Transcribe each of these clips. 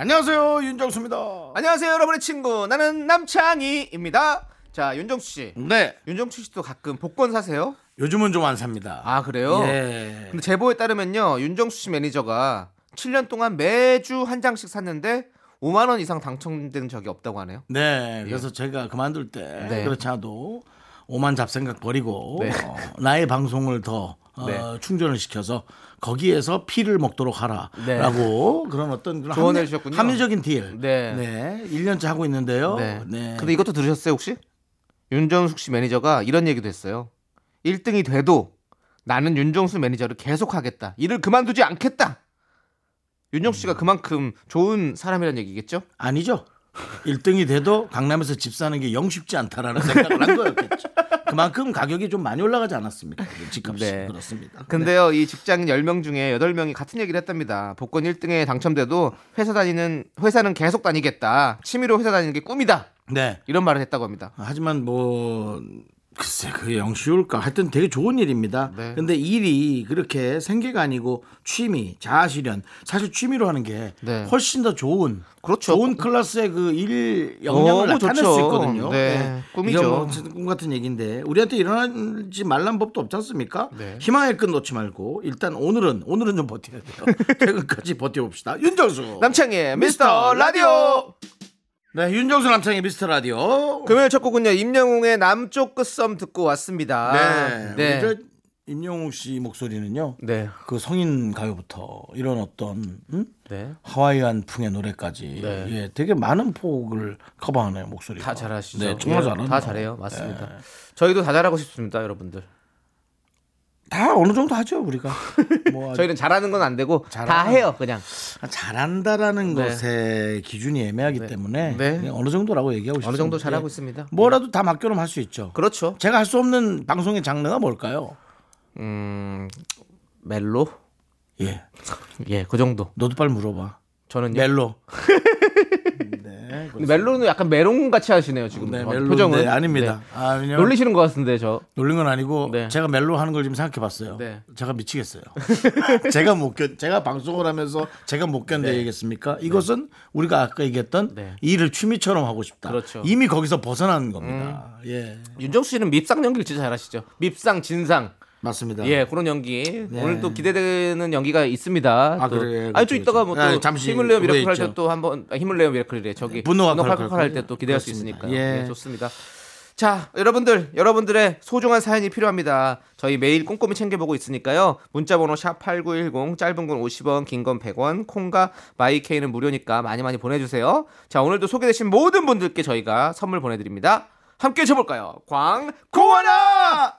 안녕하세요 윤정수입니다. 안녕하세요, 여러분의 친구. 나는 남창희입니다. 자, 윤정수 씨. 네 윤정수 씨도 가끔 복권 사세요? 요즘은 좀 안 삽니다. 아, 그래요? 예. 근데 제보에 따르면요, 윤정수 씨 매니저가 7년 동안 매주 한 장씩 샀는데 5만 원 이상 당첨된 적이 없다고 하네요. 네 그래서 제가 그만둘 때 네. 그렇지 않아도 오만 잡생각 버리고 네. 어, 나의 방송을 더 어, 네. 충전을 시켜서 거기에서 피를 먹도록 네. 하라라고 그런 어떤 그런 조언해 합리- 주셨군요. 합리적인 deal. 네. 네. 1년째 하고 있는데요. 네. 네. 근데 이것도 들으셨어요, 혹시? 윤정수 씨 매니저가 이런 얘기도 했어요. 1등이 돼도 나는 윤정수 매니저를 계속 하겠다. 일을 그만두지 않겠다. 윤정수 씨가 그만큼 좋은 사람이라는 얘기겠죠? 아니죠. 1등이 돼도 강남에서 집 사는 게 영 쉽지 않다라는 생각을 한 거였겠죠. 그만큼 가격이 좀 많이 올라가지 않았습니까? 집값이 네. 그렇습니다. 근데요, 이 직장인 10명 중에 8명이 같은 얘기를 했답니다. 복권 1등에 당첨돼도 회사 다니는, 회사는 계속 다니겠다. 취미로 회사 다니는 게 꿈이다. 네. 이런 말을 했다고 합니다. 하지만 뭐 글쎄 그게 영 쉬울까 하여튼 되게 좋은 일입니다. 네. 근데 일이 그렇게 생계가 아니고 취미, 자아실현 사실 취미로 하는 게 네. 훨씬 더 좋은 그렇죠. 좋은 클래스의 그 일 영향을 너무 나타낼 좋죠. 수 있거든요. 네, 꿈이죠. 이건 뭐꿈 같은 얘기인데 우리한테 일어나지 말란 법도 없지 않습니까? 네. 희망의 끈 놓지 말고 일단 오늘은 오늘은 좀 버텨야 돼요. 퇴근까지 버텨봅시다. 윤정수 남창희의 미스터 라디오! 네, 윤정수 남창의 미스터 라디오. 금요일 첫 곡은요, 임영웅의 남쪽 끝섬 듣고 왔습니다. 네. 네. 우리 저 임영웅 씨 목소리는요. 네. 그 성인 가요부터 이런 어떤 음? 네. 하와이안 풍의 노래까지 네. 예, 되게 많은 폭을 커버하네요 목소리가. 다 잘하시죠. 네, 정말 예, 잘하네요. 다 잘해요. 맞습니다. 예. 저희도 다 잘하고 싶습니다, 여러분들. 다 어느 정도 하죠 우리가. 뭐 저희는 잘하는 건 안 되고 다 잘하는- 해요, 그냥. 잘한다라는 네. 것의 기준이 애매하기 때문에 네. 어느 정도라고 얘기하고 싶습니다. 어느 정도 잘하고 예. 있습니다. 뭐라도 다 맡겨놓으면 할 수 있죠. 그렇죠. 제가 할 수 없는 방송의 장르가 뭘까요? 음, 멜로? 예, 예, 그 정도. 너도 빨리 물어봐. 저는요. 멜로. 네, 근데 멜로는 약간 메롱 같이 하시네요, 지금. 네, 어, 멜로. 표정은. 네, 아닙니다. 네. 아, 놀리시는 것 같은데, 저. 놀린 건 아니고 네. 제가 멜로 하는 걸 지금 생각해 봤어요. 네. 제가 미치겠어요. 제가 못 견, 제가 방송을 하면서 제가 못 견뎌야겠습니까? 이것은 우리가 아까 얘기했던 네. 일을 취미처럼 하고 싶다. 그렇죠. 음. 이미 거기서 벗어나는 겁니다. 예. 윤정수 씨는 밉상 연기를 진짜 잘하시죠. 밉상, 진상. 맞습니다. 예, 그런 연기. 오늘 또 기대되는 연기가 있습니다. 네. 아, 또. 그래요? 아니, 좀 그렇죠, 이따가 뭐또 아, 잠시 힘을 내요 miracle 할 때. 또 한번 아, 힘을 내요 miracle이래. 저기 분노가 칼칼칼 칼칼칼. 할때 또 기대할 수 그렇습니다. 있으니까. 예. 예, 좋습니다. 자, 여러분들, 여러분들의 소중한 사연이 필요합니다. 저희 매일 꼼꼼히 챙겨보고 있으니까요. 문자번호 샵8910, 짧은 건 50원, 긴 건 100원, 콩과 마이케이는 무료니까 많이 많이 보내주세요. 자, 오늘도 소개되신 모든 분들께 저희가 선물 보내드립니다. 함께 쳐볼까요? 광고하라!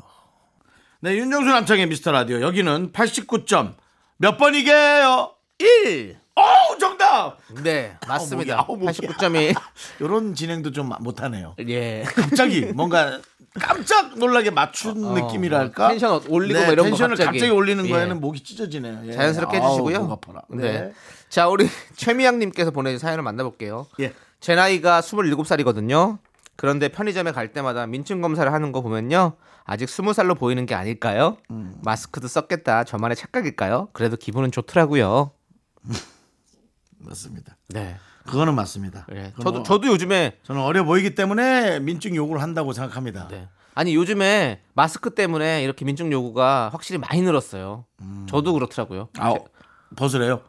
네 윤정수 남창희 미스터 라디오 여기는 89점 몇 번이게요 1! 오 정답 네, 맞습니다. 아우, 목이. 89점이. 이런 진행도 좀 못하네요 예. 갑자기 뭔가 깜짝 놀라게 맞춘 느낌이랄까 뭐 텐션 올리고 뭐 이런 거 텐션을 갑자기. 갑자기, 올리는 예. 거에는 목이 찢어지네요 예. 자연스럽게 해주시고요. 목 아파라. 네. 네. 자, 우리 최미양님께서 보내준 사연을 만나볼게요. 예. 제 나이가 27살이거든요. 그런데 편의점에 갈 때마다 민증 검사를 하는 거 보면요. 아직 20살로 보이는 게 아닐까요? 음. 마스크도 썼겠다. 저만의 착각일까요? 그래도 기분은 좋더라고요. 맞습니다 네. 그거는 맞습니다 예. 그건 저도 뭐 저도 요즘에 저는 어려 보이기 때문에 민증 요구를 한다고 생각합니다 네. 아니 요즘에 마스크 때문에 이렇게 민증 요구가 확실히 많이 늘었어요. 저도 그렇더라고요. 아, 벗으래요?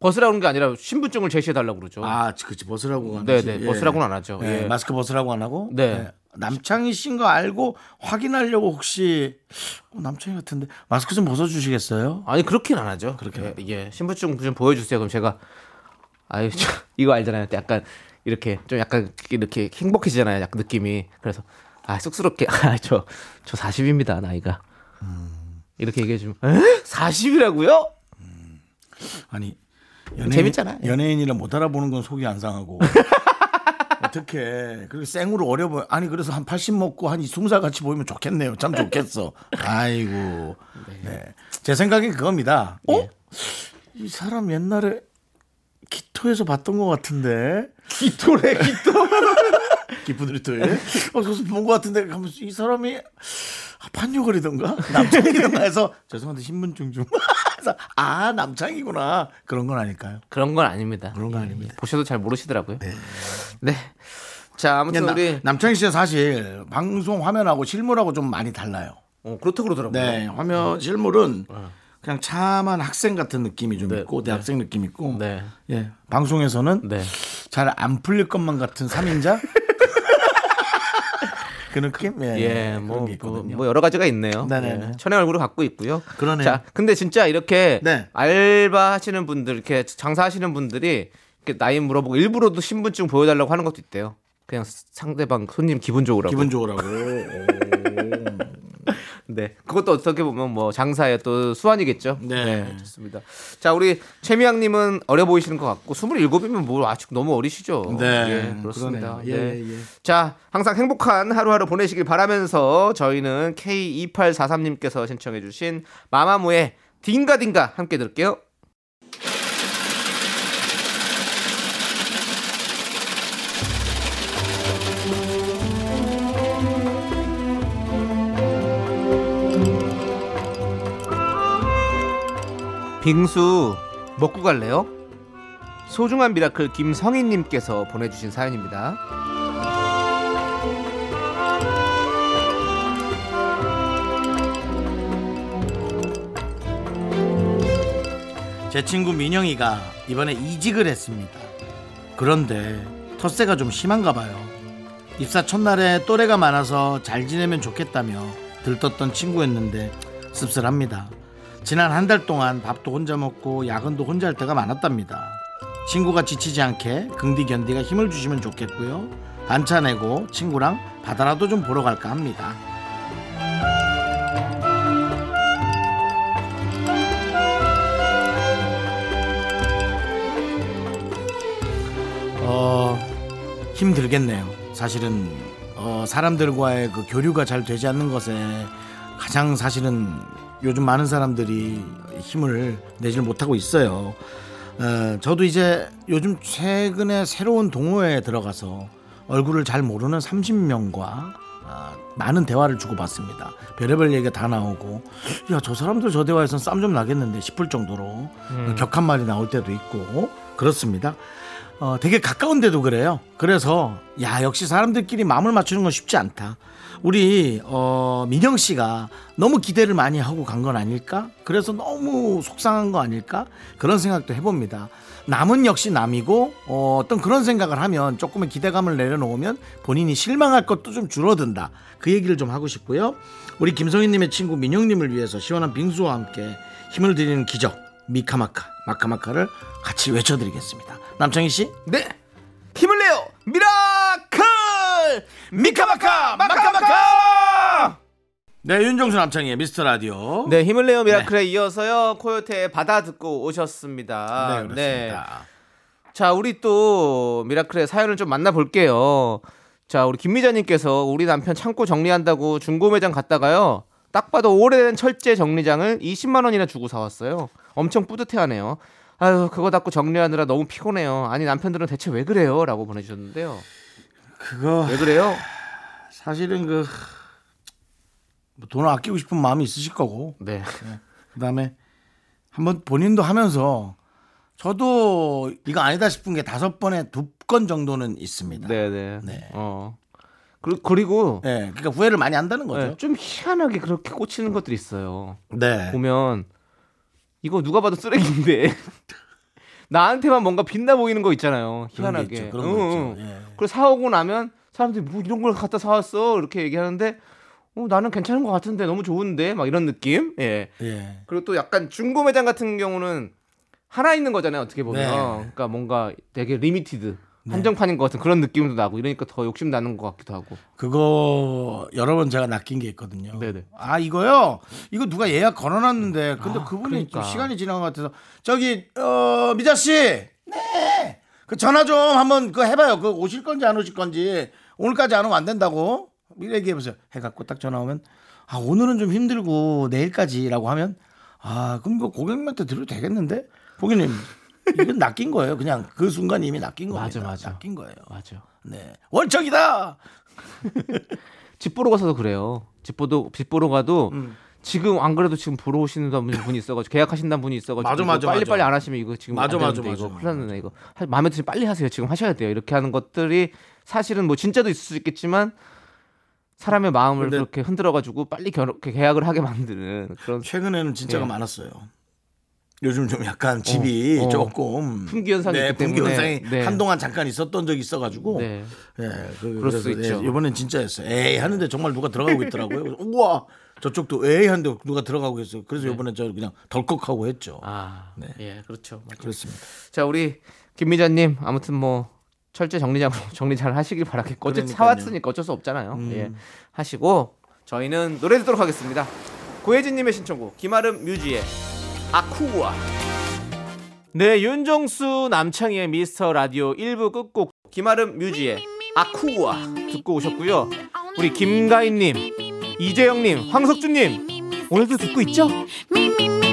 벗으라는 게 아니라 신분증을 제시해 달라고 그러죠. 아, 그치 벗으라고. 네, 네. 벗으라고는 안 하죠. 예, 예. 마스크 벗으라고 안 하고. 네. 예. 남창희 씨인 거 알고 확인하려고 혹시 어, 남창희 같은데 마스크 좀 벗어 주시겠어요? 아니 그렇게는 안 하죠. 그렇게 예, 예. 신분증 좀 보여주세요. 그럼 제가 아유 저, 이거 알잖아요. 약간 이렇게 좀 약간 이렇게 행복해지잖아요. 약간 느낌이 그래서 아 쑥스럽게 아저저 40입니다 나이가 이렇게 얘기해 주면 40이라고요? 아니 연예인, 재밌잖아요. 연예인이라 못 알아보는 건 속이 안 상하고 어떻게 그리고 생으로 어려 보여 아니 그래서 한 80 먹고 한 20살 같이 보이면 좋겠네요. 참 좋겠어. 아이고. 네. 제 생각엔 그겁니다. 어? 이 사람 옛날에 기토에서 봤던 것 같은데. 기토래 기토. 기프드리토에? 어, 그래서 본 것 같은데 가면서 이 사람이 아, 판요걸이던가? 남창이던가 해서 죄송한데 신분증 좀 그래서 아 남창이구나 그런 건 아닐까요? 그런 건 아닙니다. 그런 거 아닙니다. 보셔도 잘 모르시더라고요. 네. 자 아무튼 나, 우리 남창희 씨는 사실 방송 화면하고 실물하고 좀 많이 달라요. 어, 그렇다 그러더라고요. 네, 화면 실물은 그냥 참한 학생 같은 느낌이 좀 네, 있고 대학생 느낌 있고 네. 예 방송에서는 네. 잘안 풀릴 것만 같은 삼인자 그 느낌 예, 예, 뭐, 게 뭐, 있거든요. 뭐 여러 가지가 있네요. 네네네. 예, 천의 얼굴을 갖고 있고요. 그러네요. 자, 근데 진짜 이렇게 네. 알바 하시는 분들, 이렇게 장사하시는 분들이 이렇게 나이 물어보고 일부러도 신분증 보여달라고 하는 것도 있대요. 그냥 상대방 손님 기분 좋으라고. 기분 좋으라고. 오. 네, 그것도 어떻게 보면 뭐 장사의 또 수완이겠죠. 네. 좋습니다. 자, 우리 최미양 님은 어려 보이시는 것 같고 27이면 뭐 아직 너무 어리시죠. 네, 예, 그렇습니다. 예, 네. 예. 자, 항상 행복한 하루하루 보내시길 바라면서 저희는 K2843 님께서 신청해 주신 마마무의 딩가딩가 함께 들을게요. 빙수 먹고 갈래요? 소중한 miracle 김성희님께서 보내주신 사연입니다. 제 친구 민영이가 이번에 이직을 했습니다. 그런데 텃세가 좀 심한가 봐요. 입사 첫날에 또래가 많아서 잘 지내면 좋겠다며 들떴던 친구였는데 씁쓸합니다. 지난 한 달 동안 밥도 혼자 먹고 야근도 혼자 할 때가 많았답니다. 친구가 지치지 않게 긍디 견디가 힘을 주시면 좋겠고요. 반차 내고 친구랑 바다라도 좀 보러 갈까 합니다. 어, 힘들겠네요. 사실은 어, 사람들과의 그 교류가 잘 되지 않는 것에 가장 사실은 요즘 많은 사람들이 힘을 내질 못하고 있어요. 어, 저도 이제 요즘 최근에 새로운 동호회에 들어가서 얼굴을 잘 모르는 30명과 많은 대화를 주고받습니다. 별의별 얘기가 다 나오고 야 저 사람들 저 대화에선 쌈 좀 나겠는데 싶을 정도로 격한 말이 나올 때도 있고 그렇습니다. 어, 되게 가까운데도 그래요. 그래서 야 역시 사람들끼리 마음을 맞추는 건 쉽지 않다. 우리 어, 민영 씨가 너무 기대를 많이 하고 간 건 아닐까? 그래서 너무 속상한 거 아닐까? 그런 생각도 해봅니다. 남은 역시 남이고 어, 어떤 그런 생각을 하면 조금의 기대감을 내려놓으면 본인이 실망할 것도 좀 줄어든다. 그 얘기를 좀 하고 싶고요. 우리 김성희님의 친구 민영님을 위해서 시원한 빙수와 함께 힘을 드리는 기적 미카마카 마카마카를 같이 외쳐드리겠습니다. 남창희 씨. 네, 힘을 내요, miracle! 미카마카 마카마카 네 윤정수 남창희의 미스터 라디오 네, 힘을 내요, miracle에 이어서요 코요태의 바다 듣고 오셨습니다. 네 그렇습니다 자, 우리 또 miracle의 사연을 좀 만나볼게요. 자, 우리 김미자님께서 우리 남편 창고 정리한다고 중고 매장 갔다가요. 딱 봐도 오래된 철제 정리장을 20만 원이나 주고 사왔어요. 엄청 뿌듯해하네요. 아유, 그거 닫고 정리하느라 너무 피곤해요. 아니 남편들은 대체 왜 그래요? 라고 보내주셨는데요. 그거 왜 그래요? 사실은 그뭐 돈을 아끼고 싶은 마음이 있으실 거고 네. 그다음에 한번 본인도 하면서 저도 이거 아니다 싶은 게 다섯 번에 두 건 정도는 있습니다. 네. 네네. 네. 어. 그리- 그리고 그러니까 후회를 많이 한다는 네, 거죠. 좀 희한하게 그렇게 꽂히는 것들이 있어요. 네. 보면 이거 누가 봐도 쓰레기인데 나한테만 뭔가 빛나 보이는 거 있잖아요. 희한하게. 있죠. 그런 거 응. 응. 예. 그리고 사오고 나면 사람들이 뭐 이런 걸 갖다 사왔어 이렇게 얘기하는데 어, 나는 괜찮은 것 같은데 너무 좋은데 막 이런 느낌. 예. 예. 그리고 또 약간 중고 매장 같은 경우는 하나 있는 거잖아요. 어떻게 보면. 네. 그러니까 뭔가 되게 limited 한정판인 것 같은 그런 느낌도 나고 이러니까 더 욕심 나는 것 같기도 하고. 그거 여러 번 제가 낚인 게 있거든요. 네네. 아 이거요. 이거 누가 예약 걸어놨는데 근데 아, 그분이 그러니까. 좀 시간이 지난 것 같아서 저기 어 미자 씨, 네. 그 전화 좀 한번 그 해봐요. 그 오실 건지 안 오실 건지 오늘까지 안 오면 안 된다고 미리 얘기해 보세요. 해갖고 딱 전화 오면 아 오늘은 좀 힘들고 내일까지라고 하면 아 그럼 이거 고객님한테 드려도 되겠는데 고객님 이건 낚인 거예요. 그냥 그 순간 이미 낚인 맞아, 겁니다. 맞아. 낚인 거예요. 맞아. 네 월척이다. 집 보러 가서도 그래요. 집 보도 집 보러 가도 음. 지금 안 그래도 지금 보러 오시는 분이 있어가지고 계약하신다는 분이 있어가지고 맞아, 맞아, 빨리 맞아. 빨리 안 하시면 이거 지금 맞아, 안 맞아, 되는데 이거 맞아. 큰일 났네 이거 하- 마음에 드시면 빨리 하세요 지금 하셔야 돼요 이렇게 하는 것들이 사실은 뭐 진짜도 있을 수 있겠지만 사람의 마음을 그렇게 흔들어가지고 빨리 결, 계약을 하게 만드는 그런 최근에는 진짜가 예. 많았어요. 요즘 좀 약간 집이 어. 조금 품귀 현상이 네, 품귀 현상이 네. 한동안 잠깐 있었던 적이 있어가지고 네. 예, 그, 그럴 수 그래서, 있죠. 예, 이번엔 진짜였어요. 에이 하는데 정말 누가 들어가고 있더라고요. 그래서 우와 저쪽도 에이 하는데 누가 들어가고 있어요. 그래서 이번엔 저 그냥 덜컥하고 했죠. 네. 아, 네. 예, 그렇죠. 맞죠. 그렇습니다. 자, 우리 김미자님 아무튼 뭐 철저 정리장으로 정리 잘 하시길 바라겠고 어째 그러니까요. 음. 사왔으니까 어쩔 수 없잖아요. 예, 하시고 저희는 노래 듣도록 하겠습니다. 고혜진님의 신청곡 김아름 뮤지의 아쿠아. 네, 윤정수 남창희의 미스터 라디오 1부 끝곡 김아름 뮤지의 아쿠아 듣고 오셨고요. 우리 김가인님, 이재영님, 황석준님 오늘도 듣고 있죠? Me, me, me,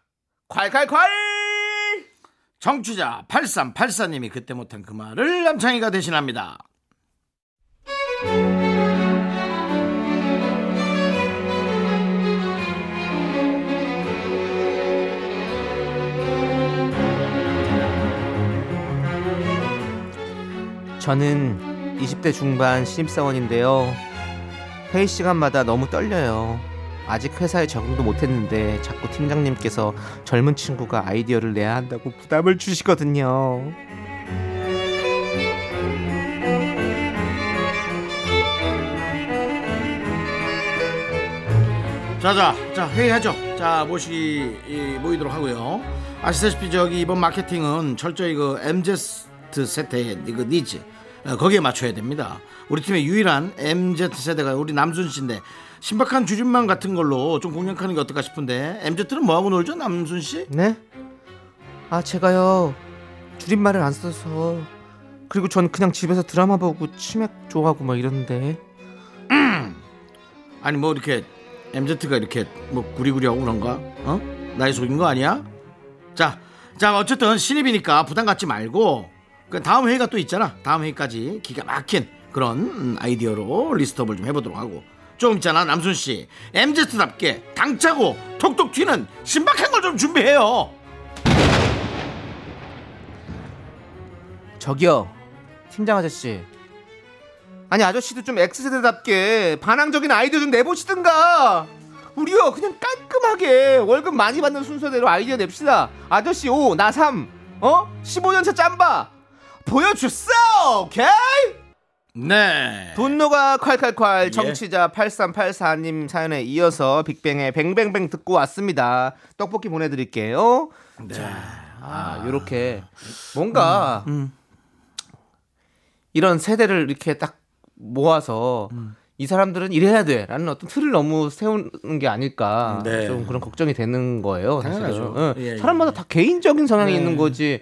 콸콸콸! 정취자 8384님이 그때 못한 그 말을 남창희가 대신합니다. 저는 20대 중반 신입사원인데요. 회의 시간마다 너무 떨려요. 아직 회사에 적응도 못했는데 자꾸 팀장님께서 젊은 친구가 아이디어를 내야 한다고 부담을 주시거든요. 자자 자 회의하죠 자 모시기 이, 모이도록 하고요 아시다시피 저기 이번 마케팅은 철저히 그 MZ 세대의 그 니즈 어, 거기에 맞춰야 됩니다 우리 팀의 유일한 MZ 세대가 우리 남순 씨인데 신박한 줄임말 같은 걸로 좀 공략하는 게 어떨까 싶은데 MZ는 뭐하고 놀죠 남순 씨? 네? 아 제가요 줄임말을 안 써서 그리고 전 그냥 집에서 드라마 보고 치맥 좋아하고 막 이러는데 아니 뭐 이렇게 MZ가 이렇게 뭐 구리구리하고 그런가? 어? 나이 속인 거 아니야? 자, 자 어쨌든 신입이니까 부담 갖지 말고 그 다음 회의가 또 있잖아. 다음 회의까지 기가 막힌 그런 음, 아이디어로 list up을 좀 해보도록 하고. 좀 있잖아 남순 씨. MZ답게 당차고 톡톡 튀는 신박한 걸 좀 준비해요. 저기요 팀장 아저씨. 아니 아저씨도 좀 X세대답게 반항적인 아이디어 좀 내보시든가. 우리요 그냥 깔끔하게 월급 많이 받는 순서대로 아이디어 냅시다. 아저씨 5, 나 3, 어? 15년차 짬바 보여줬어 오케이? 네. 분노가 예. 콸콸콸 정치자 8384님 사연에 이어서 빅뱅의 뱅뱅뱅 듣고 왔습니다 떡볶이 보내드릴게요 자, 아, 요렇게 뭔가 음. 이런 세대를 이렇게 딱 모아서 이 사람들은 이래야 돼 라는 어떤 틀을 너무 세우는 게 아닐까 네. 좀 그런 걱정이 되는 거예요. 사실은. 당연하죠. 응. 예, 예. 사람마다 다 개인적인 성향이 네. 있는 거지.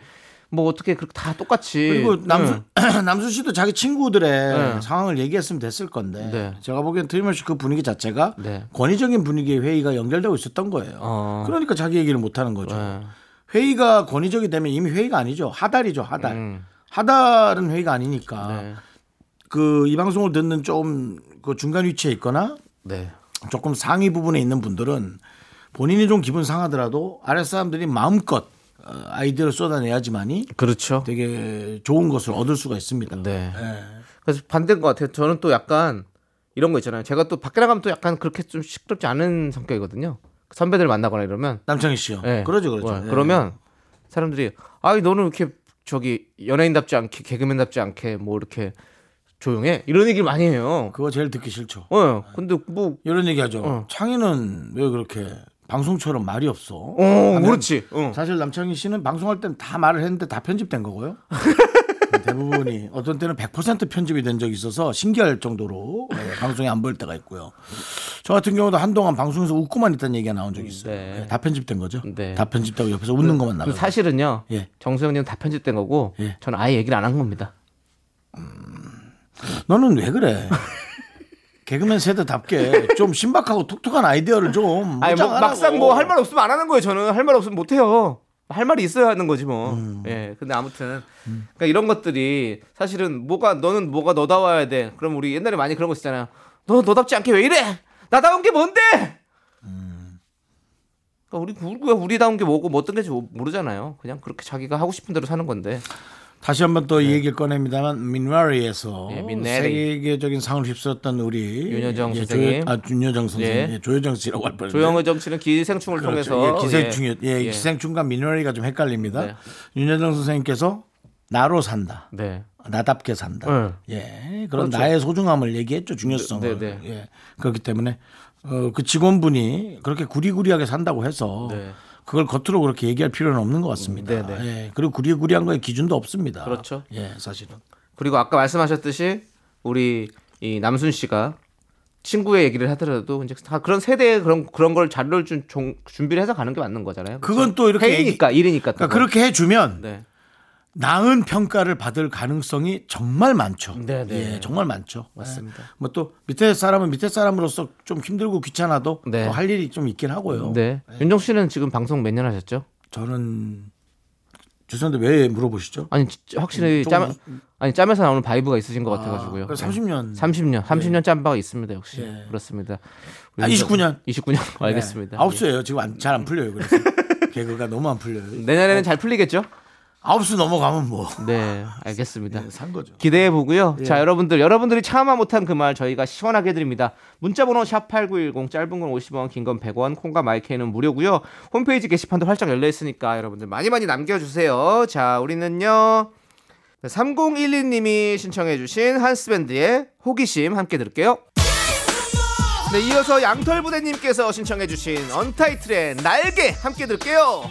뭐 어떻게 그렇게 다 똑같이 그리고 남수 응. 남수 씨도 자기 친구들의 네. 상황을 얘기했으면 됐을 건데 네. 제가 보기엔 틀림없이 그 분위기 자체가 네. 권위적인 분위기의 회의가 연결되고 있었던 거예요. 어. 그러니까 자기 얘기를 못 하는 거죠. 네. 회의가 권위적이 되면 이미 회의가 아니죠. 하달이죠. 하달. 음. 하달은 회의가 아니니까 네. 그이 방송을 듣는 좀 그 중간 위치에 있거나 네. 조금 상위 부분에 있는 분들은 본인이 좀 기분 상하더라도 아랫 사람들이 마음껏 어, 아이디어를 쏟아내야지만이 그렇죠. 되게 좋은 것을 얻을 수가 있습니다. 네. 예. 그래서 반대인 것 같아요. 저는 또 약간 이런 거 있잖아요. 제가 또 밖에 나가면 또 약간 그렇게 좀 시끄럽지 않은 성격이거든요. 선배들 만나거나 이러면 남창희 씨요. 예. 그러죠, 그러죠. 어, 예. 그러면 사람들이 아이 너는 이렇게 저기 연예인답지 않게 개그맨답지 않게 뭐 이렇게 조용해 이런 얘기를 많이 해요. 그거 제일 듣기 싫죠. 어, 근데 뭐 이런 얘기하죠. 어. 창희는 왜 그렇게 방송처럼 말이 없어? 어, 그렇지. 어. 사실 남창희 씨는 방송할 땐다 말을 했는데 다 편집된 거고요. 대부분이 어떤 때는 100% 편집이 된 적이 있어서 신기할 정도로 예, 방송에 안 보일 때가 있고요. 저 같은 경우도 한동안 방송에서 웃고만 있다는 얘기가 나온 적이 있어요. 네. 예, 다 편집된 거죠. 네. 다 편집되고 옆에서 웃는 것만 그 나가요. 사실은요. 예. 정수영님 다 편집된 거고 예. 저는 아예 얘기를 안 한 겁니다. 너는 왜 그래? 개그맨 세대답게 좀 신박하고 톡톡한 아이디어를 좀 아니 뭐. 막상 뭐 할 말 없으면 안 하는 거예요. 저는 할 말 없으면 못 해요. 할 말이 있어야 하는 거지 뭐. 음. 예. 근데 아무튼 그러니까 이런 것들이 사실은 뭐가 너는 뭐가 너다워야 돼. 그럼 우리 옛날에 많이 그런 거 있잖아요. 너 너답지 않게 왜 이래? 나다운 게 뭔데? 그러니까 우리 우리다운 게 뭐고 뭐 어떤 게 모르잖아요. 그냥 그렇게 자기가 하고 싶은 대로 사는 건데. 다시 한번 또이 얘기를 꺼냅니다만 민와리에서 예, 민와리. 세계적인 상을 휩쓸었던 우리 윤여정 예, 선생님. 조여, 아 윤여정 선생님, 예. 예, 조여정 씨라고 할 뻔했는데 조영의 정치는 기생충을 그렇죠. 통해서 예, 기생충이 예, 예. 기생충과 민와리가 좀 헷갈립니다. 네. 윤여정 선생님께서 나로 산다. 네. 나답게 산다. 네. 예, 그런 그렇죠. 나의 소중함을 얘기했죠 중요성을. 네, 네. 예, 그렇기 때문에 어, 그 직원분이 그렇게 구리구리하게 산다고 해서 네. 그걸 겉으로 그렇게 얘기할 필요는 없는 것 같습니다. 네, 네. 예, 그리고 구리구리한 거에 기준도 없습니다. 그렇죠. 예, 사실은. 그리고 아까 말씀하셨듯이 우리 이 남순 씨가 친구의 얘기를 하더라도 이제 다 그런 세대의 그런 그런 걸 자료를 준 종- 준비를 해서 가는 게 맞는 거잖아요. 그건 또 이렇게 회의니까 일이니까. 또 그러니까 그렇게 해주면 네. 나은 평가를 받을 가능성이 정말 많죠. 네, 네. 예, 정말 많죠. 맞습니다. 뭐 또 밑에 사람은 밑에 사람으로서 좀 힘들고 귀찮아도 네. 또할 일이 좀 있긴 하고요. 네. 윤정 씨는 지금 방송 몇 년 하셨죠? 저는 죄송한데 왜 물어보시죠? 아니 확실히 좀- 짬 아니 짬에서 나오는 vibe가 있으신 것 같아가지고요. 아, 30년. 30년, 30년 짬바가 있습니다 역시 예. 그렇습니다. 아, 29년. 29년 알겠습니다. 아홉 수예요. 지금 잘 안 풀려요. 그래서 개그가 너무 안 풀려요. 내년에는 잘 풀리겠죠? 아홉 수 넘어가면 뭐 네, 알겠습니다. 산 거죠. 기대해 보고요. 예. 자, 여러분들, 여러분들이 차마 못한 그 말 저희가 시원하게 드립니다. 문자번호 샵 #8910 짧은 건 50원, 긴 건 100원, 콩과 마이크는 무료고요. 홈페이지 게시판도 활짝 열려 있으니까 여러분들 많이 많이 남겨주세요. 자, 우리는요. 3012님이 신청해주신 한스밴드의 호기심 함께 들을게요. 네, 이어서 양털부대님께서 신청해주신 언타이틀의 날개 함께 들을게요.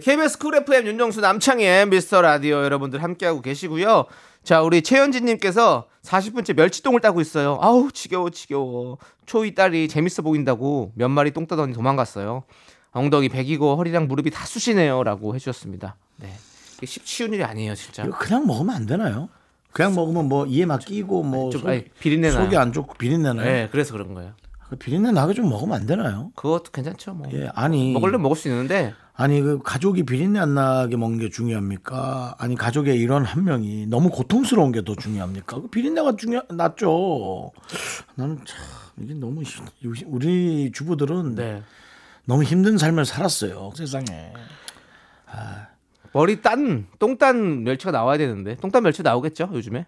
KBS 쿨 FM 윤정수 남창희의 미스터 라디오 여러분들 함께하고 계시고요. 자, 우리 최현진님께서 40분째 멸치똥을 따고 있어요. 아우, 지겨워, 지겨워. 초2 딸이 재밌어 보인다고 몇 마리 똥 따더니 도망갔어요. 엉덩이 배기고 허리랑 무릎이 다 쑤시네요. 라고 해주셨습니다. 네. 이게 쉽- 쉬운 일이 아니에요, 진짜. 이거 그냥 먹으면 안 되나요? 그냥 먹으면 뭐 이에 막 끼고 뭐 좀, 속, 아니, 비린내 나요. 속이 안 좋고 비린내 나요. 네, 그래서 그런 거예요. 그 비린내 나게 좀 먹으면 안 되나요? 그것도 괜찮죠, 뭐. 예, 아니 먹으려면 먹을 수 있는데, 아니 그 가족이 비린내 안 나게 먹는 게 중요합니까? 아니 가족의 일원 한 명이 너무 고통스러운 게 더 중요합니까? 그 비린내가 중요 낫죠. 나는 참 이게 너무 힘- 우리 주부들은 네. 너무 힘든 삶을 살았어요 세상에. 머리 딴, 똥 딴 멸치가 나와야 되는데, 똥 딴 멸치 나오겠죠, 요즘에?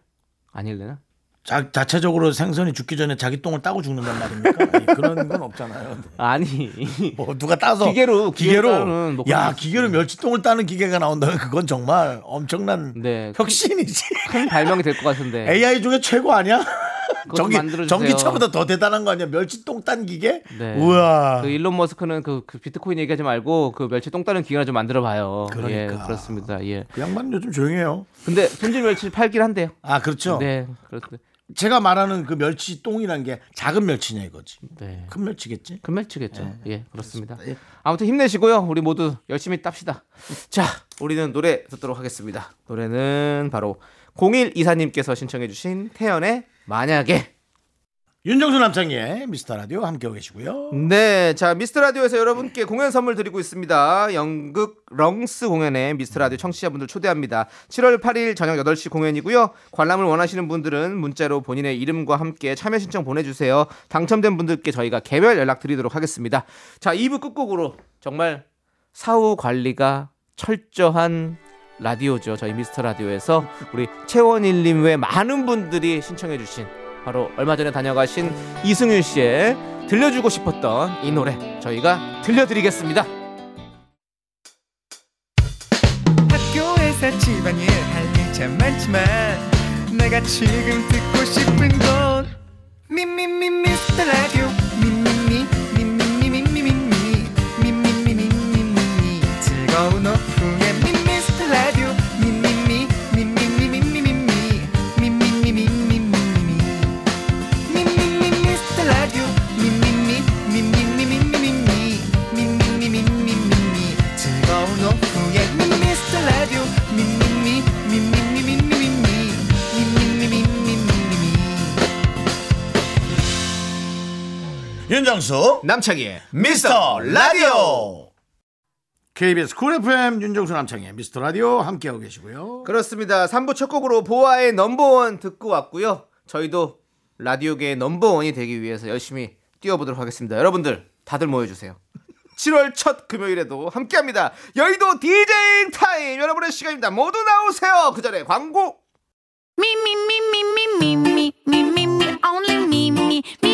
아닐래나? 자, 자체적으로 생선이 죽기 전에 자기 똥을 따고 죽는단 말입니까? 아니, 그런 건 없잖아요. 아니. 뭐 누가 따서 기계로, 기계로 뭐야 기계로 멸치똥을 따는 기계가 나온다면 그건 정말 엄청난 네. 혁신이지. 큰 발명이 될 것 같은데. AI 중에 최고 아니야? 전기. 전기차보다 더 대단한 거 아니야? 멸치 똥 딴 기계? 네. 우와. 그 일론 머스크는 그, 그 비트코인 얘기하지 말고 그 멸치 똥 따는 기계나 좀 만들어 봐요. 예, 그러니까. 그렇습니다. 예. 그 양반 요즘 조용해요. 근데 손질 멸치 팔긴 한대요. 아 그렇죠. 네, 그렇습니다. 제가 말하는 그 멸치 똥이란 게 작은 멸치냐 이거지. 네. 큰 멸치겠지. 큰 멸치겠죠. 예, 그렇습니다. 예. 아무튼 힘내시고요. 우리 모두 열심히 땁시다. 자, 우리는 노래 듣도록 하겠습니다. 노래는 바로 0124님께서 신청해주신 태연의 만약에. 윤정수 남창희의 미스터 라디오 함께하고 계시고요. 네, 자 미스터 라디오에서 여러분께 공연 선물 드리고 있습니다. 연극 렁스 공연에 미스터 라디오 청취자분들 초대합니다. 7월 8일 저녁 8시 공연이고요. 관람을 원하시는 분들은 문자로 본인의 이름과 함께 참여 신청 보내주세요. 당첨된 분들께 저희가 개별 연락 드리도록 하겠습니다. 자, 2부 끝곡으로 정말 사후 관리가 철저한 라디오죠. 저희 미스터 라디오에서 우리 채원일님 외 많은 분들이 신청해주신 바로 얼마 전에 다녀가신 이승윤 씨의 들려주고 싶었던 이 노래 저희가 들려드리겠습니다. 학교에서 집안일 할일참 많지만 내가 지금 듣고 싶은 건 미미미 미스터 라디오 윤정수 남창희의 미스터 라디오. KBS 쿨 FM 윤정수 남창희의 미스터 라디오 함께하고 계시고요. 그렇습니다. 3부 첫 곡으로 보아의 넘버원 듣고 왔고요. 저희도 라디오계의 넘버원이 되기 위해서 열심히 뛰어보도록 하겠습니다. 여러분들 다들 모여주세요. 7월 첫 금요일에도 함께합니다. 여의도 디제잉 타임 여러분의 시간입니다. 모두 나오세요. 그 전에 광고. Me, only me,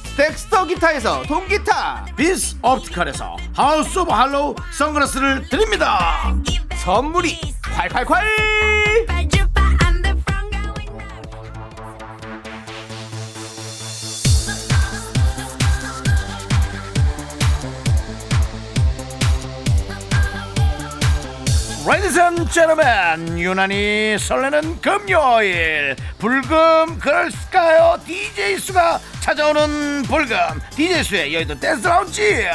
덱스터 기타에서 통기타 비스 옵티컬에서 하우스 오브 할로우 선글라스를 드립니다. 선물이 콸콸콸. Ladies and gentlemen 유난히 설레는 금요일. 불금 그럴까요? DJ 수가 찾아오는 불금 DJ 수의 여의도 댄스 라운지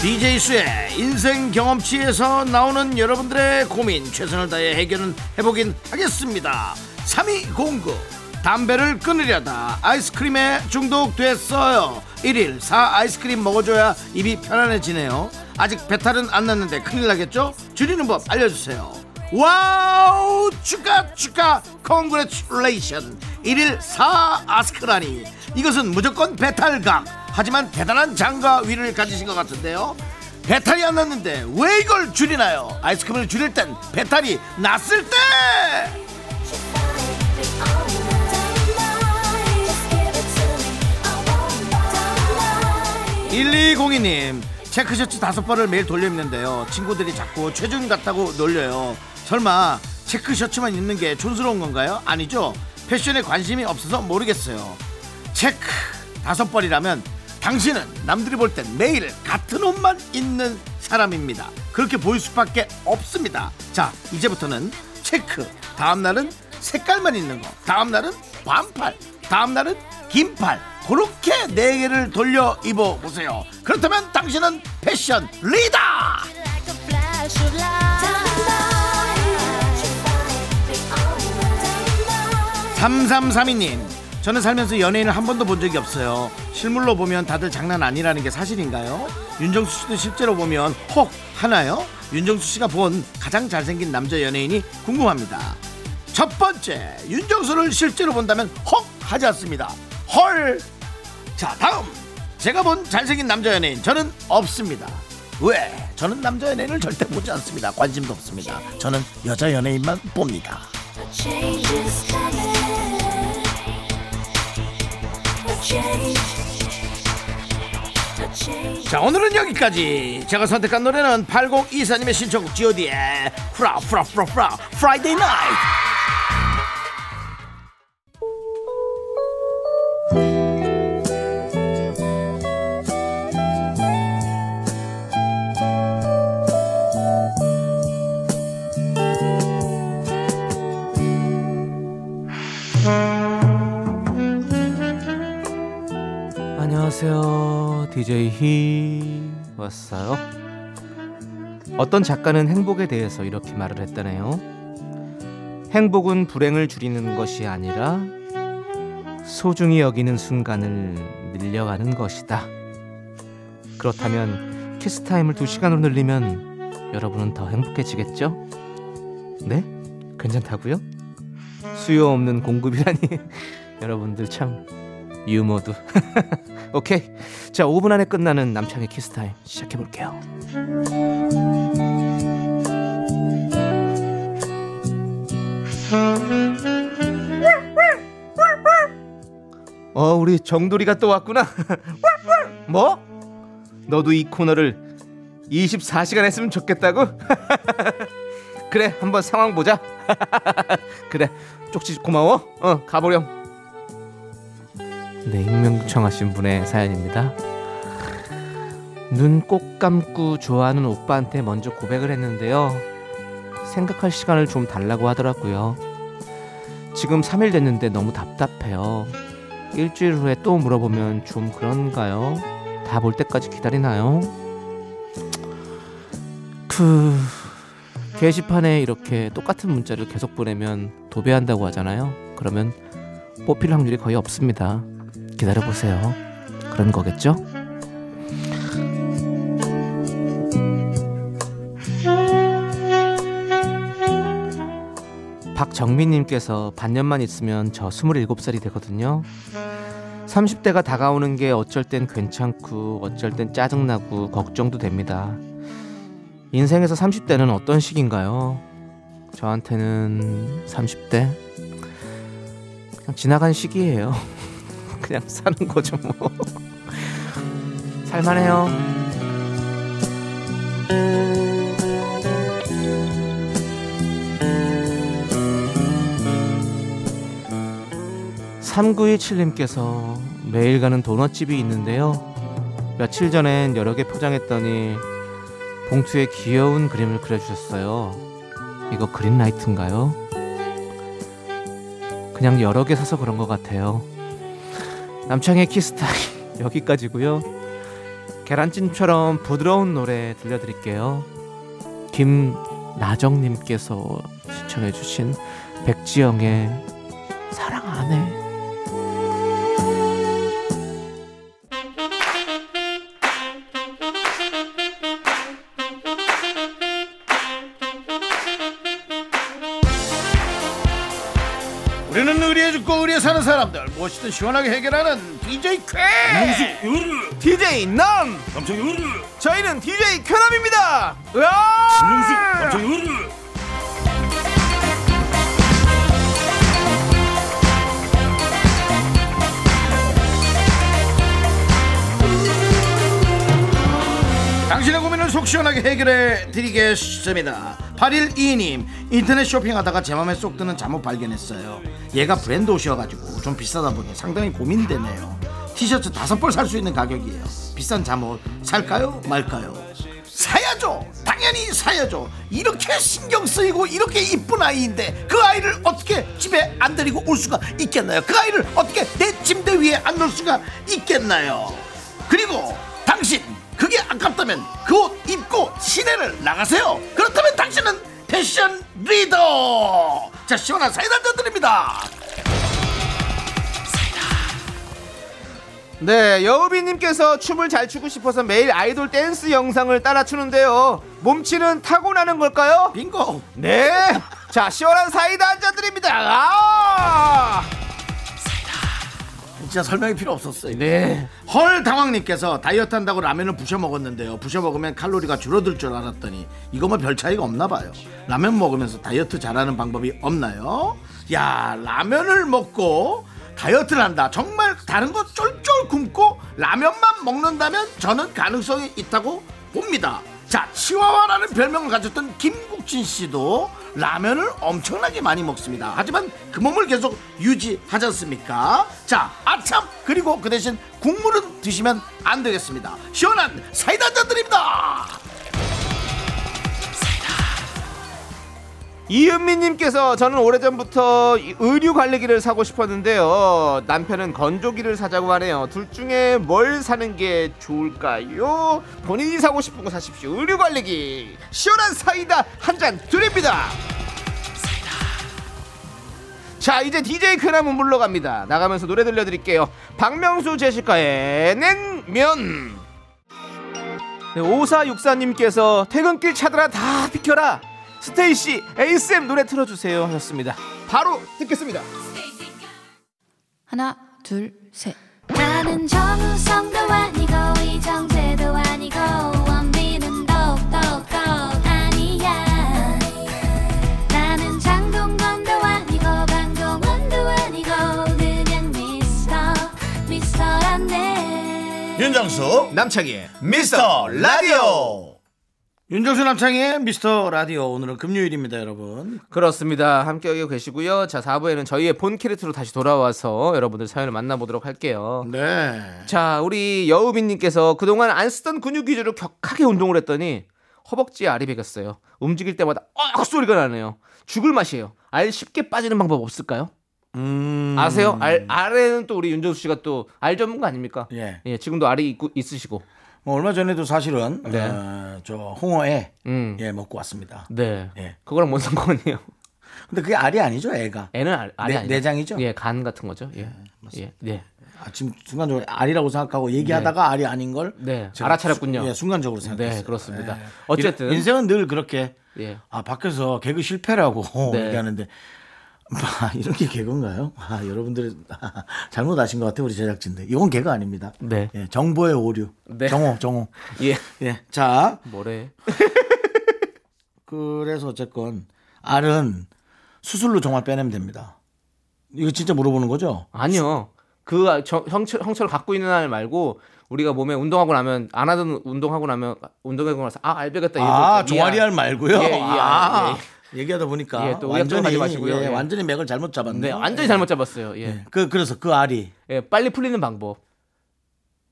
DJ 수의 인생 경험치에서 나오는 여러분들의 고민 최선을 다해 해결은 해보긴 하겠습니다. 3209 담배를 끊으려다 아이스크림에 중독됐어요. 1일 4 아이스크림 먹어줘야 입이 편안해지네요. 아직 배탈은 안 났는데 큰일 나겠죠? 줄이는 법 알려주세요. Wow! 축하 축하! Congratulation 1일 4 아스크라니. 이것은 무조건 배탈각 하지만 대단한 장과 위를 가지신 것 같은데요. 배탈이 안 났는데 왜 이걸 줄이나요? 아이스크림을 줄일 땐 배탈이 났을 때 1202님 체크셔츠 다섯 벌을 매일 돌려 입는데요. 친구들이 자꾸 체중 같다고 놀려요. 설마 체크셔츠만 입는 게 촌스러운 건가요? 아니죠. 패션에 관심이 없어서 모르겠어요. 체크 다섯 벌이라면 당신은 남들이 볼 땐 매일 같은 옷만 입는 사람입니다. 그렇게 보일 수밖에 없습니다. 자 이제부터는 체크. 다음날은 색깔만 있는 거. 다음날은 반팔 다음 날은 긴팔 그렇게 네 개를 돌려 입어 보세요 그렇다면 당신은 패션 리더 3332님 저는 살면서 연예인을 한 번도 본 적이 없어요. 실물로 보면 다들 장난 아니라는 게 사실인가요? 윤정수 씨도 실제로 보면 혹 하나요? 윤정수 씨가 본 가장 잘생긴 남자 연예인이 궁금합니다. 첫 번째, 윤정수를 실제로 본다면 혹 하지 않습니다. 헐. 자, 다음. 제가 본 잘생긴 남자 연예인 저는 없습니다. 왜? 저는 남자 연예인을 절대 보지 않습니다. 관심도 없습니다. 저는 여자 연예인만 봅니다. 자 오늘은 여기까지 제가 선택한 노래는 8024님의 신청곡 god의 프라 프라 프라 프라 프라이데이 나이트 히 왔어요. 어떤 작가는 행복에 대해서 이렇게 말을 했다네요. 행복은 불행을 줄이는 것이 아니라 소중히 여기는 순간을 늘려가는 것이다. 그렇다면 키스타임을 2시간으로 늘리면 여러분은 더 행복해지겠죠? 네? 괜찮다고요? 수요 없는 공급이라니 여러분들 참 유머도 오케이 자 5분 안에 끝나는 남창희의 키스타임 시작해볼게요. 어 우리 정돌이가 또 왔구나. 뭐? 너도 이 코너를 24시간 했으면 좋겠다고? 그래 한번 상황 보자. 그래 쪽지 고마워. 어 가보렴 네, 익명 요청하신 분의 사연입니다. 눈 꼭 감고 좋아하는 오빠한테 먼저 고백을 했는데요. 생각할 시간을 좀 달라고 하더라고요. 지금 3일 됐는데 너무 답답해요. 일주일 후에 또 물어보면 좀 그런가요? 다 볼 때까지 기다리나요? 그 게시판에 이렇게 똑같은 문자를 계속 보내면 도배한다고 하잖아요. 그러면 뽑힐 확률이 거의 없습니다. 기다려 보세요. 그런 거겠죠? 박정민님께서 반년만 있으면 저 27살이 되거든요. 30대가 다가오는 게 어쩔 땐 괜찮고 어쩔 땐 짜증나고 걱정도 됩니다. 인생에서 30대는 어떤 시기인가요? 저한테는 30대 그냥 지나간 시기예요. 그냥 사는 거죠 뭐. 살만해요. (3927님께서) 매일 가는 도넛집이 있는데요 며칠 전엔 여러 개 포장했더니 봉투에 귀여운 그림을 그려주셨어요 이거 green light인가요? 그냥 여러 개 사서 그런 것 같아요 남창희의 키스타임 여기까지고요. 계란찜처럼 부드러운 노래 들려드릴게요. 김나정님께서 신청해주신 백지영의 사랑 안 해. 우리는 의리에 죽고 의리에 사는 사람들. 무엇이든 시원하게 해결하는 DJ 쾌 으르 DJ 남 남창이 으르 저희는 DJ 쾌남입니다. 으아! 남창이 으르 당신의 고민을 속 시원하게 해결해 드리겠습니다 8122님 인터넷 쇼핑하다가 제 맘에 쏙 드는 잠옷 발견했어요. 얘가 브랜드 옷이어가지고 좀 비싸다 보니 상당히 고민되네요. 티셔츠 다섯 벌 살 수 있는 가격이에요. 비싼 잠옷 살까요? 말까요? 사야죠! 당연히 사야죠! 이렇게 신경 쓰이고 이렇게 이쁜 아이인데 그 아이를 어떻게 집에 안 데리고 올 수가 있겠나요? 그 아이를 어떻게 내 침대 위에 안 놓을 수가 있겠나요? 그리고 당신 그게 아깝다면 그 옷 입고 시내를 나가세요 그렇다면 당신은 패션 리더 자 시원한 사이다 한잔 드립니다 네, 여우비님께서 춤을 잘 추고 싶어서 매일 아이돌 댄스 영상을 따라 추는데요. 몸치는 타고나는 걸까요? 빙고. 네. 자, 시원한 사이다 한잔 드립니다. 아! 진짜 설명이 필요 없었어요. 네. 헐 당황님께서 다이어트 한다고 라면을 부셔 먹었는데요. 부셔 먹으면 칼로리가 줄어들 줄 알았더니 이거 뭐 별 차이가 없나 봐요. 라면 먹으면서 다이어트 잘하는 방법이 없나요? 야 라면을 먹고 다이어트를 한다. 정말 다른 거 쫄쫄 굶고 라면만 먹는다면 저는 가능성이 있다고 봅니다. 자 치와와라는 별명을 가졌던 김국진 씨도 라면을 엄청나게 많이 먹습니다. 하지만 그 몸을 계속 유지하지 않습니까? 자 아참 그리고 그 대신 국물은 드시면 안 되겠습니다. 시원한 사이다 한잔 드립니다. 이은미님께서 저는 오래전부터 이 의류 관리기를 사고 싶었는데요. 남편은 건조기를 사자고 하네요. 둘 중에 뭘 사는 게 좋을까요? 본인이 사고 싶은 거 사십시오. 의류 관리기 시원한 사이다 한 잔 드립니다. 자 이제 DJ 한번 물러갑니다. 나가면서 노래 들려드릴게요. 박명수 제시카의 냉면. 네, 5464님께서 퇴근길 차들아 다 비켜라 스테이시 ASM 노래 틀어주세요 하셨습니다 바로 듣겠습니다 하나 둘 셋. 나는 정우성도 아니고 이정재도 아니고 원빈은 더욱더 아니야 나는 장동건도 아니고 강동원도 아니고 그냥 미스터 미스터란데 윤정수 남창희의 미스터 라디오. 윤정수 남창의 미스터 라디오 오늘은 금요일입니다, 여러분. 그렇습니다 함께하고 계시고요 자 4부에는 저희의 본 캐릭터로 다시 돌아와서 여러분들 사연을 만나보도록 할게요 네. 자 우리 여우빈님께서 그동안 안 쓰던 근육 위주로 격하게 운동을 했더니 허벅지에 알이 배겼어요 움직일 때마다 어 소리가 나네요 죽을 맛이에요 알 쉽게 빠지는 방법 없을까요? 음. 아세요? 알, 알에는 또 우리 윤정수 씨가 또 알 전문가 아닙니까? 예. 지금도 알이 있고, 있으시고. 뭐 얼마 전에도 사실은 네. 어, 저 홍어에 음. 예 먹고 왔습니다. 네. 예. 그거랑 뭔 상관이에요? 근데 그게 알이 아니죠, 애가. 애는 알, 알이 내- 아니죠. 내장이죠? 예, 간 같은 거죠. 예. 예. 네. 아, 지금 순간적으로 알이라고 생각하고 얘기하다가 알이 아닌 걸 네, 알아차렸군요. 수- 예, 순간적으로 생각했어요. 네, 그렇습니다. 예. 어쨌든. 인- 인생은 늘 그렇게 예. 아 밖에서 개그 실패라고 네. 얘기하는데 아, 이런 게 개그인가요? 아, 여러분들 잘못 아신 것 같아요, 우리 제작진들. 이건 개그 아닙니다. 네. 예, 정보의 오류. 네. 정호, 정호. 예. 예, 자, 뭐래? 그래서 어쨌건 알은 수술로 정말 빼내면 됩니다. 이거 진짜 물어보는 거죠? 아니요. 그 저- 형철, 형철 갖고 있는 알 말고 우리가 몸에 운동하고 나면 안 하던 운동하고 나면 운동하고 나서 아 알배겠다 아, 종아리 알 말고요. 예, 예, 아, 예. 얘기하다 보니까 예, 또 완전히 가지 마시고요. 예, 예. 완전히 맥을 잘못 잡았네. 네, 완전히 잘못 잡았어요. 예. 그 그래서 그 알이 예, 빨리 풀리는 방법.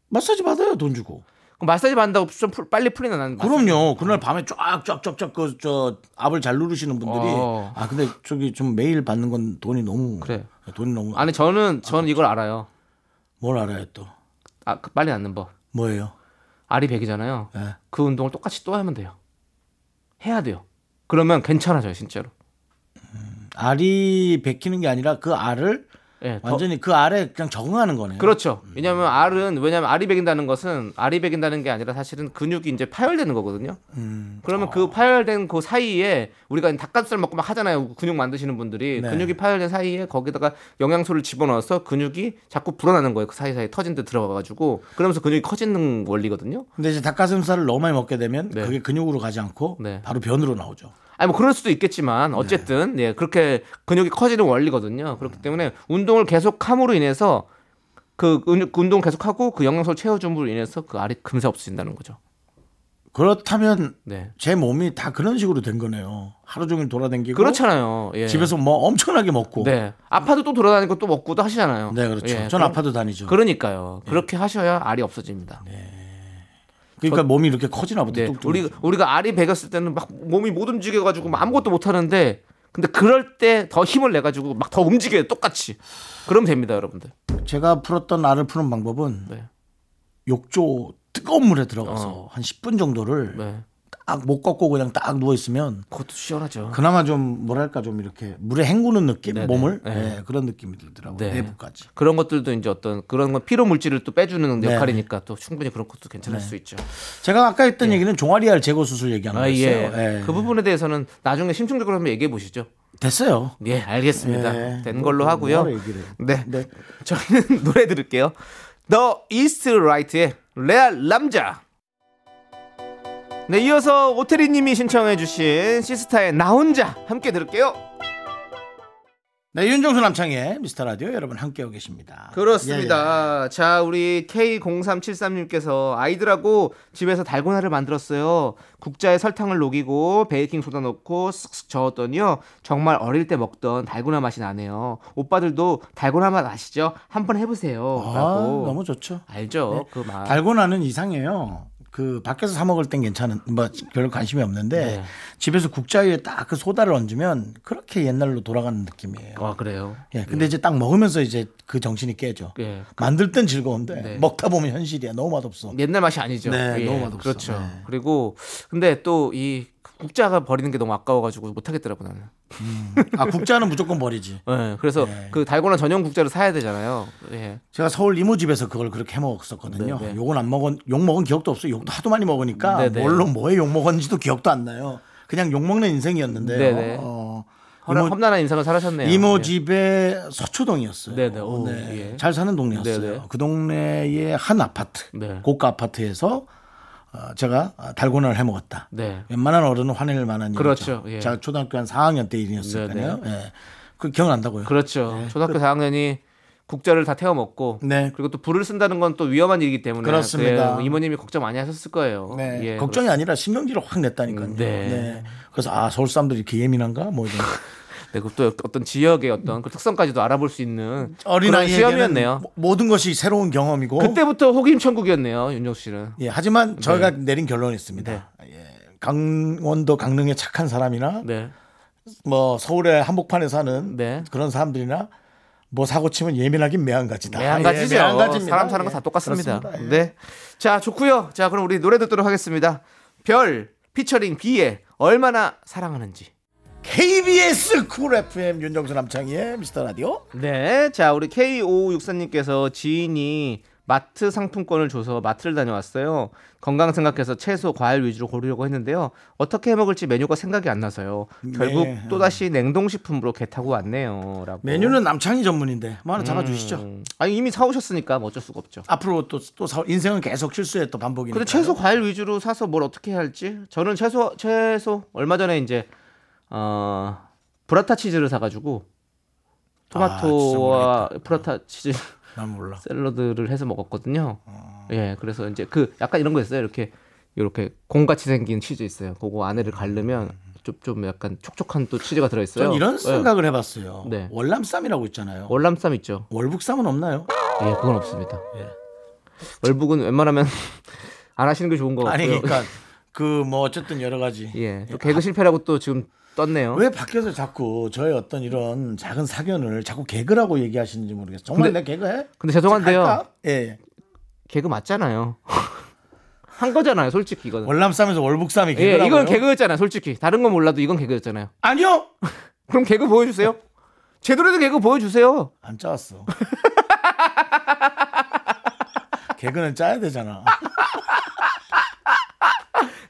마사지 받아요, 돈 주고. 그럼 마사지 받는다고 좀 풀- 빨리 풀리나 나는 그럼요. 그날 밤에 쫙쫙쫙쫙 그저 압을 잘 누르시는 분들이 어. 아 근데 저기 좀 매일 받는 건 돈이 너무 그래. 돈이 너무 아니 저는 저는 이걸 알아요. 뭘 알아요 또 아, 그 빨리 낫는 법. 뭐예요? 알이 100이잖아요. 예. 그 운동을 똑같이 또 하면 돼요. 해야 돼요. 그러면 괜찮아져요, 진짜로. 알이 베끼는 게 아니라 그 알을 예, 더- 완전히 그 알에 그냥 적응하는 거네요. 그렇죠. 왜냐하면 알은 왜냐하면 알이 배긴다는 것은 알이 배긴다는 게 아니라 사실은 근육이 이제 파열되는 거거든요. 음. 그러면 그 파열된 그 사이에 우리가 닭가슴살 먹고 막 하잖아요. 근육 만드시는 분들이 네. 근육이 파열된 사이에 거기다가 영양소를 집어넣어서 근육이 자꾸 불어나는 거예요. 그 사이사이 터진 데 들어가가지고 그러면서 근육이 커지는 원리거든요. 근데 이제 닭가슴살을 너무 많이 먹게 되면 네. 그게 근육으로 가지 않고 네. 바로 변으로 나오죠. 아니 뭐 그럴 수도 있겠지만 어쨌든 예 그렇게 근육이 커지는 원리거든요. 그렇기 때문에 운동을 계속함으로 인해서 그 운- 그 운동 계속하고 그 영양소를 채워줌으로 인해서 그 알이 금세 없어진다는 거죠. 그렇다면 네. 제 몸이 다 그런 식으로 된 거네요. 하루 종일 돌아다니고 그렇잖아요. 예. 집에서 뭐 엄청나게 먹고. 네 아파도 또 돌아다니고 또 먹고 도 하시잖아요. 네, 그렇죠. 예, 전 아파도 다니죠. 그러니까요. 그렇게 하셔야 알이 없어집니다. 그러니까 몸이 이렇게 커지나 보다. 네. 우리 우리가 알이 배겼을 때는 막 몸이 못 움직여 가지고 아무것도 못 하는데 근데 그럴 때 더 힘을 내 가지고 막 더 움직여요 똑같이. 그러면 됩니다, 여러분들. 제가 풀었던 알을 푸는 방법은 네. 욕조 뜨거운 물에 들어가서 어. 한 10분 정도를 네. 못 걷고 그냥 딱 누워 있으면 그것도 시원하죠. 그나마 좀 뭐랄까 좀 이렇게 물에 헹구는 느낌 네네. 몸을 네. 예, 그런 느낌이 들더라고요. 네. 내부까지. 그런 것들도 이제 어떤 그런 건 피로 물질을 또 빼주는 네. 역할이니까 또 충분히 그런 것도 괜찮을 수 있죠. 제가 아까 했던 얘기는 종아리알 제거 수술 얘기하는 아, 거였어요. 예. 예. 그 부분에 대해서는 나중에 심층적으로 한번 얘기해 보시죠. 됐어요. 예, 알겠습니다. 예. 된 뭐, 걸로 뭐, 하고요. 네. 네. 저희는 노래 들을게요. The East Right의 레알 남자. 네, 이어서 오태리 님이 신청해 주신 시스타의 나 혼자 함께 들을게요. 네, 윤정수 남창의 미스터 라디오 여러분 함께하고 계십니다. 그렇습니다. 자, 우리 K0373님께서 아이들하고 집에서 달고나를 만들었어요. 국자에 설탕을 녹이고 베이킹 소다 넣고 쓱쓱 저었더니요. 정말 어릴 때 먹던 달고나 맛이 나네요. 오빠들도 달고나 맛 아시죠? 한번 해보세요. 아, 라고. 너무 좋죠. 알죠? 그 맛. 달고나는 이상해요. 그 밖에서 사 먹을 땐 괜찮은 뭐 별로 관심이 없는데 네. 집에서 국자 위에 딱 그 소다를 얹으면 그렇게 옛날로 돌아가는 느낌이에요. 아, 그래요? 예, 근데 이제 딱 먹으면서 이제 그 정신이 깨져. 예. 만들 땐 즐거운데 네. 먹다 보면 현실이야. 너무 맛없어. 옛날 맛이 아니죠. 네, 너무 맛없어. 그렇죠. 네. 그리고 근데 또 이 국자가 버리는 게 너무 아까워가지고 못하겠더라고 나는. 아 국자는 무조건 버리지. 네, 그래서 네. 그 달고나 전용 국자를 사야 되잖아요. 예. 제가 서울 이모 집에서 그걸 그렇게 해 먹었었거든요. 네, 네. 욕은 안 먹은 욕 먹은 기억도 없어요. 욕도 하도 많이 먹으니까 네, 네. 뭘로 뭐에 욕 먹었는지도 기억도 안 나요. 그냥 욕 먹는 인생이었는데요. 네, 네. 어, 험난, 이모, 험난한 인생을 살아셨네요. 이모 예. 집에 서초동이었어요. 네, 네. 오, 예. 잘 사는 동네였어요. 네, 네. 그 동네의 한 아파트, 네. 고가 아파트에서 어, 제가 달고나를 해 먹었다. 네. 웬만한 어른은 화낼 만한 그렇죠. 일이죠. 예. 제가 초등학교 한 4학년 때 일이었으니까요. 예. 그 기억난다고요. 그렇죠. 초등학교 4학년이 국자를 다 태워 먹고 네. 그리고 또 불을 쓴다는 건 또 위험한 일이기 때문에 그렇습니다. 예, 이모님이 걱정 많이 하셨을 거예요. 네. 예, 걱정이 아니라 신경질을 확 냈다니까요. 음, 네. 네. 그래서 아 서울 사람들이 이렇게 예민한가 뭐 이런 네, 그리고 또 어떤 지역의 어떤 그 특성까지도 알아볼 수 있는 어린아이에게는 시험이었네요. 모- 모든 것이 새로운 경험이고 그때부터 호기심 천국이었네요, 윤정수 씨는. 예, 하지만 저희가 내린 결론이 있습니다. 네. 예, 강원도 강릉의 착한 사람이나 네. 뭐 서울의 한복판에 사는 네. 그런 사람들이나 뭐 사고 치면 예민하긴 매한가지다. 매한가지죠. 예, 매한가지입니다. 사람 사는 거다 예, 똑같습니다. 그렇습니다. 예. 네. 자, 좋고요. 자, 그럼 우리 노래 듣도록 하겠습니다. 별 피처링 비의 얼마나 사랑하는지. KBS 쿨 FM 윤정수 남창희의 미스터 라디오. 네. 자, 우리 K5564님께서 지인이 마트 상품권을 줘서 마트를 다녀왔어요. 건강 생각해서 채소, 과일 위주로 고르려고 했는데요. 어떻게 해 먹을지 메뉴가 생각이 안 나서요. 결국 네. 또다시 냉동식품으로 개 타고 왔네요. 라고. 메뉴는 남창희 전문인데 뭐 하나 잡아주시죠. 음. 아니, 이미 사오셨으니까 뭐 어쩔 수가 없죠. 앞으로 또또 인생은 계속 실수의 또 반복이니까. 근데 채소 과일 위주로 사서 뭘 어떻게 해야 할지 저는 채소 채소 얼마 전에 이제 어 브라타 치즈를 사가지고 토마토와 아, 브라타 치즈 난 몰라. 샐러드를 해서 먹었거든요. 어. 예, 그래서 이제 그 약간 이런 거 있어요. 이렇게 이렇게 공같이 생긴 치즈 있어요. 그거 안에를 가르면 좀 좀 약간 촉촉한 또 치즈가 들어 있어요. 전 이런 생각을 해봤어요. 네. 월남쌈이라고 있잖아요. 월남쌈 있죠. 월북쌈은 없나요? 예, 그건 없습니다. 예. 월북은 웬만하면 안 하시는 게 좋은 것 같고요. 아니 그러니까 그 뭐 어쨌든 여러 가지. 예, 또 개그 실패라고 또 지금 떴네요. 왜 밖에서 자꾸 저의 어떤 이런 작은 사견을 자꾸 개그라고 얘기하시는지 모르겠어요. 정말 근데- 내 개그해? 근데 죄송한데요. 예. 개그 맞잖아요. 한 거잖아요, 솔직히 이거는. 월남쌈에서 월북쌈이 예, 개그라고요? 이건 개그였잖아요, 솔직히. 다른 건 몰라도 이건 개그였잖아요. 아니요. 그럼 개그 보여주세요. 제대로 된 개그 보여주세요. 안 짜왔어. 개그는 짜야 되잖아.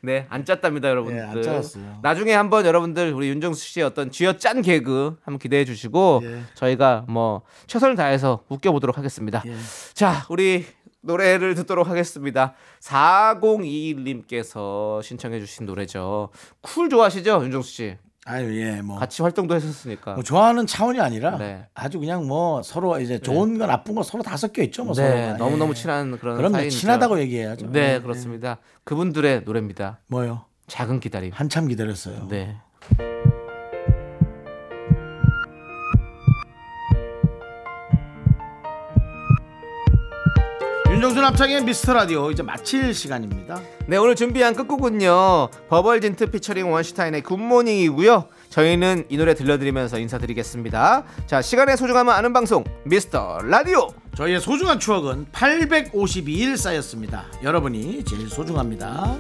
네, 안 짰답니다, 여러분들. 예, 안 짜왔어요. 나중에 한번 여러분들 우리 윤정수 씨의 어떤 쥐어짠 개그 한번 기대해 주시고 예. 저희가 뭐 최선을 다해서 웃겨 보도록 하겠습니다. 예. 자, 우리 노래를 듣도록 하겠습니다. 4021님께서 신청해 주신 노래죠. 쿨 좋아하시죠, 윤정수 씨? 아유 예 뭐. 같이 활동도 했었으니까. 뭐 좋아하는 차원이 아니라 네. 아주 그냥 뭐 서로 이제 좋은 거 나쁜 거 서로 다 섞여 있죠 뭐 서로 네, 너무 너무 친한 그런 그럼 사이니까. 친하다고 얘기해야죠. 네, 예, 그렇습니다. 그분들의 노래입니다. 뭐요? 작은 기다림. 한참 기다렸어요. 네. 윤정수 남창희의 미스터 라디오 이제 마칠 시간입니다. 네, 오늘 준비한 끝곡은요. 버벌진트 피처링 원슈타인의 굿모닝이고요. 저희는 이 노래 들려드리면서 인사드리겠습니다. 자, 시간의 소중함을 아는 방송 미스터 라디오. 저희의 소중한 추억은 852일 쌓였습니다. 여러분이 제일 소중합니다.